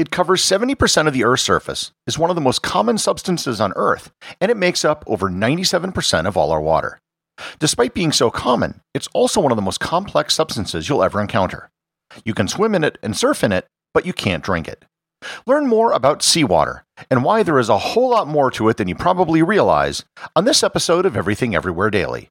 It covers 70% of the Earth's surface, is one of the most common substances on Earth, and it makes up over 97% of all our water. Despite being so common, it's also one of the most complex substances you'll ever encounter. You can swim in it and surf in it, but you can't drink it. Learn more about seawater and why there is a whole lot more to it than you probably realize on this episode of Everything Everywhere Daily.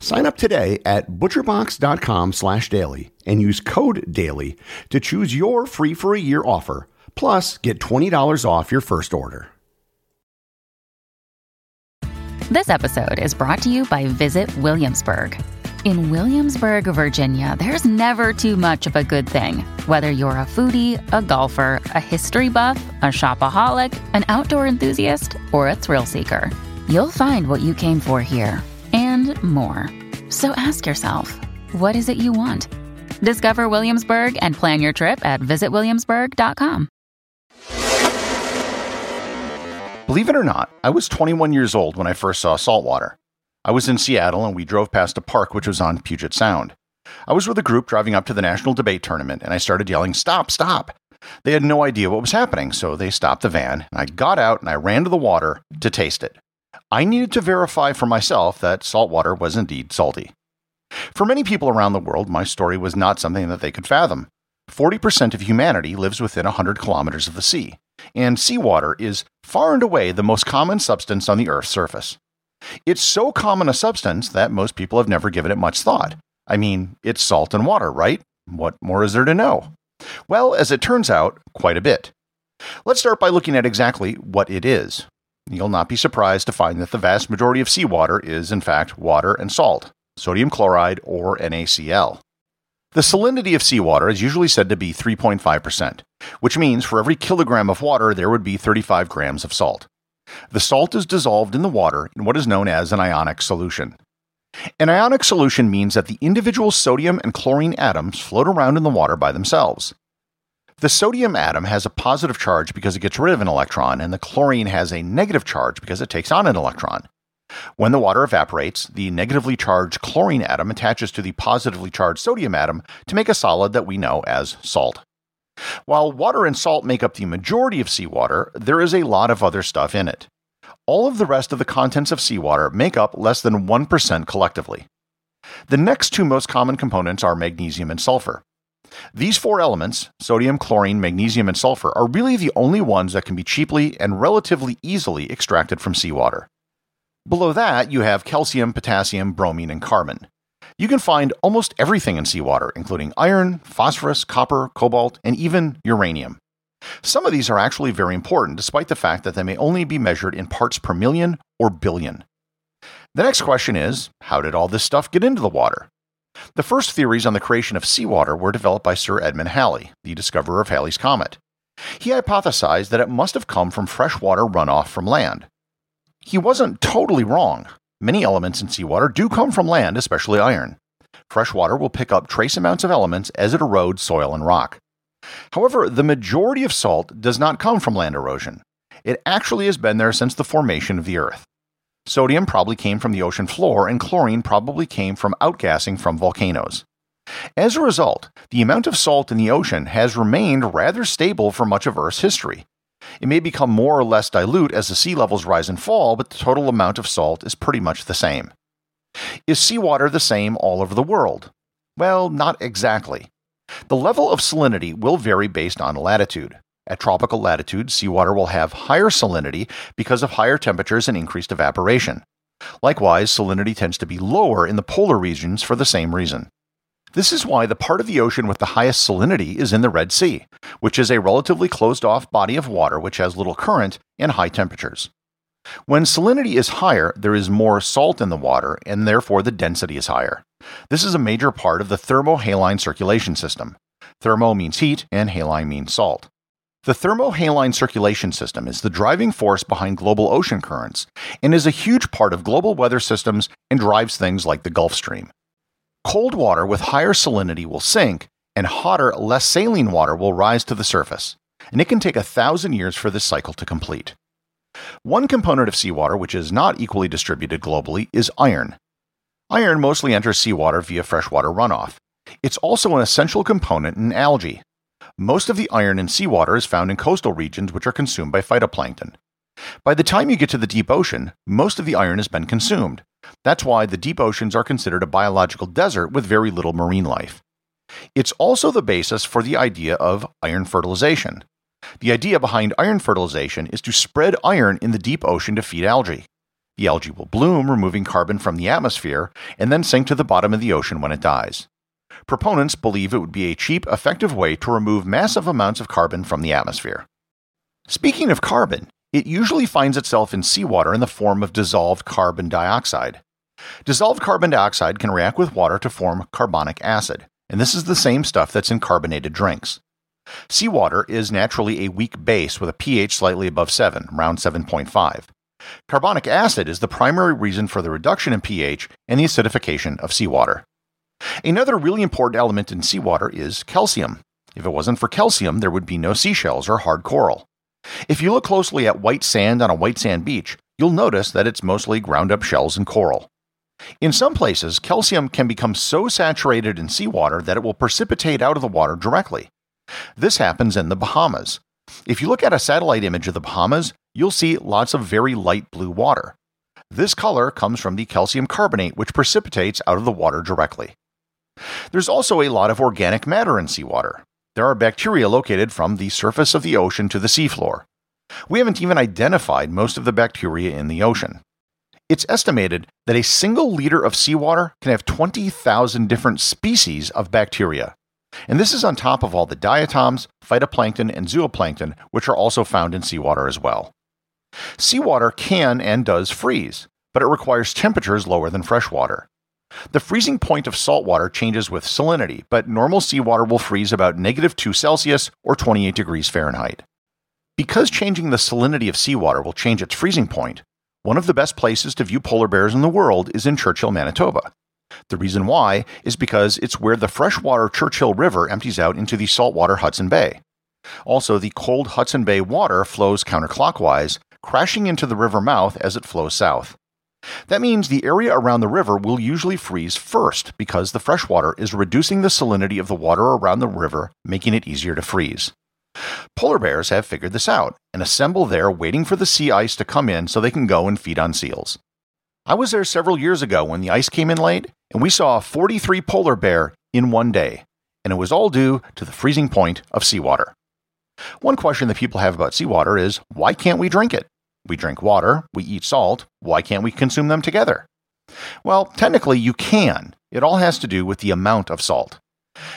Sign up today at butcherbox.com slash daily and use code DAILY to choose your free for a year offer, plus get $20 off your first order. This episode is brought to you by Visit Williamsburg. In Williamsburg, Virginia, there's never too much of a good thing. Whether you're a foodie, a golfer, a history buff, a shopaholic, an outdoor enthusiast, or a thrill seeker, you'll find what you came for here more. So ask yourself, what is it you want? Discover Williamsburg and plan your trip at visitwilliamsburg.com. Believe it or not, I was 21 years old when I first saw saltwater. I was in Seattle and we drove past a park which was on Puget Sound. I was with a group driving up to the national debate tournament and I started yelling, Stop, stop! They had no idea what was happening, so they stopped the van and I got out and I ran to the water to taste it. I needed to verify for myself that salt water was indeed salty. For many people around the world, my story was not something that they could fathom. 40% of humanity lives within 100 kilometers of the sea, and seawater is far and away the most common substance on the Earth's surface. It's so common a substance that most people have never given it much thought. I mean, it's salt and water, right? What more is there to know? Well, as it turns out, quite a bit. Let's start by looking at exactly what it is. You'll not be surprised to find that the vast majority of seawater is, in fact, water and salt, sodium chloride or NaCl. The salinity of seawater is usually said to be 3.5%, which means for every kilogram of water there would be 35 grams of salt. The salt is dissolved in the water in what is known as an ionic solution. An ionic solution means that the individual sodium and chlorine atoms float around in the water by themselves. The sodium atom has a positive charge because it gets rid of an electron, and the chlorine has a negative charge because it takes on an electron. When the water evaporates, the negatively charged chlorine atom attaches to the positively charged sodium atom to make a solid that we know as salt. While water and salt make up the majority of seawater, there is a lot of other stuff in it. All of the rest of the contents of seawater make up less than 1% collectively. The next two most common components are magnesium and sulfur. These four elements, sodium, chlorine, magnesium, and sulfur, are really the only ones that can be cheaply and relatively easily extracted from seawater. Below that, you have calcium, potassium, bromine, and carbon. You can find almost everything in seawater, including iron, phosphorus, copper, cobalt, and even uranium. Some of these are actually very important, despite the fact that they may only be measured in parts per million or billion. The next question is how did all this stuff get into the water? The first theories on the creation of seawater were developed by Sir Edmund Halley, the discoverer of Halley's Comet. He hypothesized that it must have come from freshwater runoff from land. He wasn't totally wrong. Many elements in seawater do come from land, especially iron. Freshwater will pick up trace amounts of elements as it erodes soil and rock. However, the majority of salt does not come from land erosion. It actually has been there since the formation of the Earth. Sodium probably came from the ocean floor, and chlorine probably came from outgassing from volcanoes. As a result, the amount of salt in the ocean has remained rather stable for much of Earth's history. It may become more or less dilute as the sea levels rise and fall, but the total amount of salt is pretty much the same. Is seawater the same all over the world? Well, not exactly. The level of salinity will vary based on latitude. At tropical latitudes, seawater will have higher salinity because of higher temperatures and increased evaporation. Likewise, salinity tends to be lower in the polar regions for the same reason. This is why the part of the ocean with the highest salinity is in the Red Sea, which is a relatively closed off body of water which has little current and high temperatures. When salinity is higher, there is more salt in the water, and therefore the density is higher. This is a major part of the thermohaline circulation system. Thermo means heat, and haline means salt. The thermohaline circulation system is the driving force behind global ocean currents and is a huge part of global weather systems and drives things like the Gulf Stream. Cold water with higher salinity will sink, and hotter, less saline water will rise to the surface, and it can take a thousand years for this cycle to complete. One component of seawater which is not equally distributed globally is iron. Iron mostly enters seawater via freshwater runoff. It's also an essential component in algae. Most of the iron in seawater is found in coastal regions which are consumed by phytoplankton. By the time you get to the deep ocean, most of the iron has been consumed. That's why the deep oceans are considered a biological desert with very little marine life. It's also the basis for the idea of iron fertilization. The idea behind iron fertilization is to spread iron in the deep ocean to feed algae. The algae will bloom, removing carbon from the atmosphere, and then sink to the bottom of the ocean when it dies. Proponents believe it would be a cheap, effective way to remove massive amounts of carbon from the atmosphere. Speaking of carbon, it usually finds itself in seawater in the form of dissolved carbon dioxide. Dissolved carbon dioxide can react with water to form carbonic acid, and this is the same stuff that's in carbonated drinks. Seawater is naturally a weak base with a pH slightly above 7, around 7.5. Carbonic acid is the primary reason for the reduction in pH and the acidification of seawater. Another really important element in seawater is calcium. If it wasn't for calcium, there would be no seashells or hard coral. If you look closely at white sand on a white sand beach, you'll notice that it's mostly ground up shells and coral. In some places, calcium can become so saturated in seawater that it will precipitate out of the water directly. This happens in the Bahamas. If you look at a satellite image of the Bahamas, you'll see lots of very light blue water. This color comes from the calcium carbonate, which precipitates out of the water directly. There's also a lot of organic matter in seawater. There are bacteria located from the surface of the ocean to the seafloor. We haven't even identified most of the bacteria in the ocean. It's estimated that a single liter of seawater can have 20,000 different species of bacteria. And this is on top of all the diatoms, phytoplankton, and zooplankton, which are also found in seawater as well. Seawater can and does freeze, but it requires temperatures lower than freshwater. The freezing point of salt water changes with salinity, but normal seawater will freeze about negative 2 Celsius or 28 degrees Fahrenheit. Because changing the salinity of seawater will change its freezing point, one of the best places to view polar bears in the world is in Churchill, Manitoba. The reason why is because it's where the freshwater Churchill River empties out into the saltwater Hudson Bay. Also, the cold Hudson Bay water flows counterclockwise, crashing into the river mouth as it flows south. That means the area around the river will usually freeze first because the freshwater is reducing the salinity of the water around the river, making it easier to freeze. Polar bears have figured this out and assemble there waiting for the sea ice to come in so they can go and feed on seals. I was there several years ago when the ice came in late, and we saw a 43 polar bear in one day, and it was all due to the freezing point of seawater. One question that people have about seawater is why can't we drink it? We drink water, we eat salt, why can't we consume them together? Well, technically, you can. It all has to do with the amount of salt.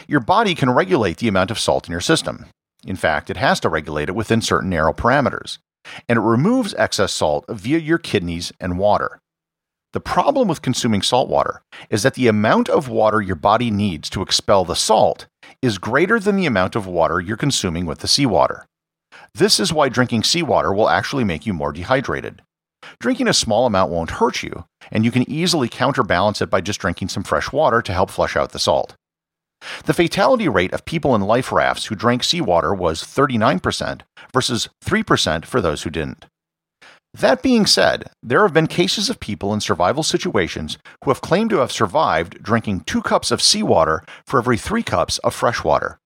Your body can regulate the amount of salt in your system. In fact, it has to regulate it within certain narrow parameters. And it removes excess salt via your kidneys and water. The problem with consuming salt water is that the amount of water your body needs to expel the salt is greater than the amount of water you're consuming with the seawater. This is why drinking seawater will actually make you more dehydrated. Drinking a small amount won't hurt you, and you can easily counterbalance it by just drinking some fresh water to help flush out the salt. The fatality rate of people in life rafts who drank seawater was 39% versus 3% for those who didn't. That being said, there have been cases of people in survival situations who have claimed to have survived drinking two cups of seawater for every three cups of fresh water.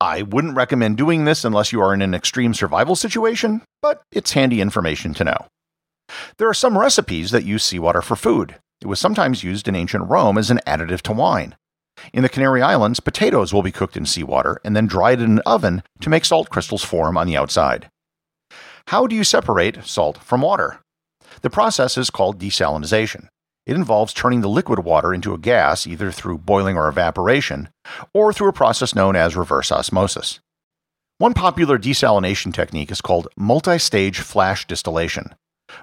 I wouldn't recommend doing this unless you are in an extreme survival situation, but it's handy information to know. There are some recipes that use seawater for food. It was sometimes used in ancient Rome as an additive to wine. In the Canary Islands, potatoes will be cooked in seawater and then dried in an oven to make salt crystals form on the outside. How do you separate salt from water? The process is called desalinization. It involves turning the liquid water into a gas either through boiling or evaporation, or through a process known as reverse osmosis. One popular desalination technique is called multi stage flash distillation.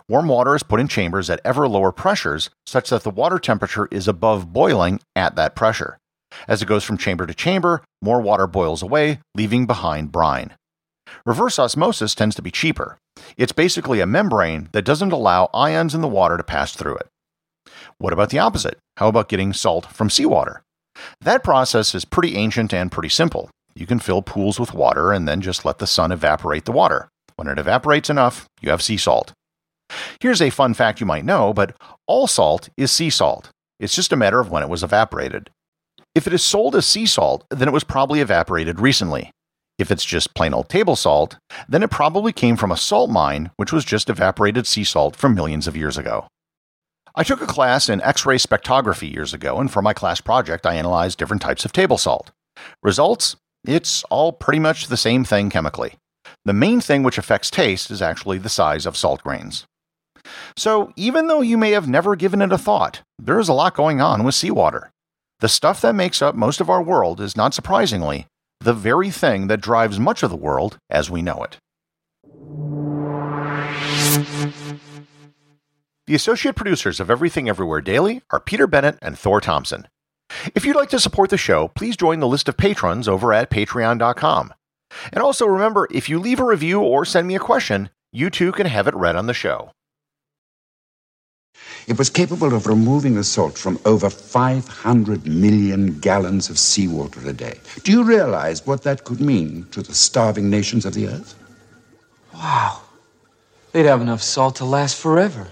Warm water is put in chambers at ever lower pressures such that the water temperature is above boiling at that pressure. As it goes from chamber to chamber, more water boils away, leaving behind brine. Reverse osmosis tends to be cheaper. It's basically a membrane that doesn't allow ions in the water to pass through it. What about the opposite? How about getting salt from seawater? That process is pretty ancient and pretty simple. You can fill pools with water and then just let the sun evaporate the water. When it evaporates enough, you have sea salt. Here's a fun fact you might know, but all salt is sea salt. It's just a matter of when it was evaporated. If it is sold as sea salt, then it was probably evaporated recently. If it's just plain old table salt, then it probably came from a salt mine, which was just evaporated sea salt from millions of years ago. I took a class in X ray spectrography years ago, and for my class project, I analyzed different types of table salt. Results? It's all pretty much the same thing chemically. The main thing which affects taste is actually the size of salt grains. So, even though you may have never given it a thought, there is a lot going on with seawater. The stuff that makes up most of our world is, not surprisingly, the very thing that drives much of the world as we know it. The associate producers of Everything Everywhere Daily are Peter Bennett and Thor Thompson. If you'd like to support the show, please join the list of patrons over at patreon.com. And also remember, if you leave a review or send me a question, you too can have it read on the show. It was capable of removing the salt from over 500 million gallons of seawater a day. Do you realize what that could mean to the starving nations of the earth? Wow. They'd have enough salt to last forever.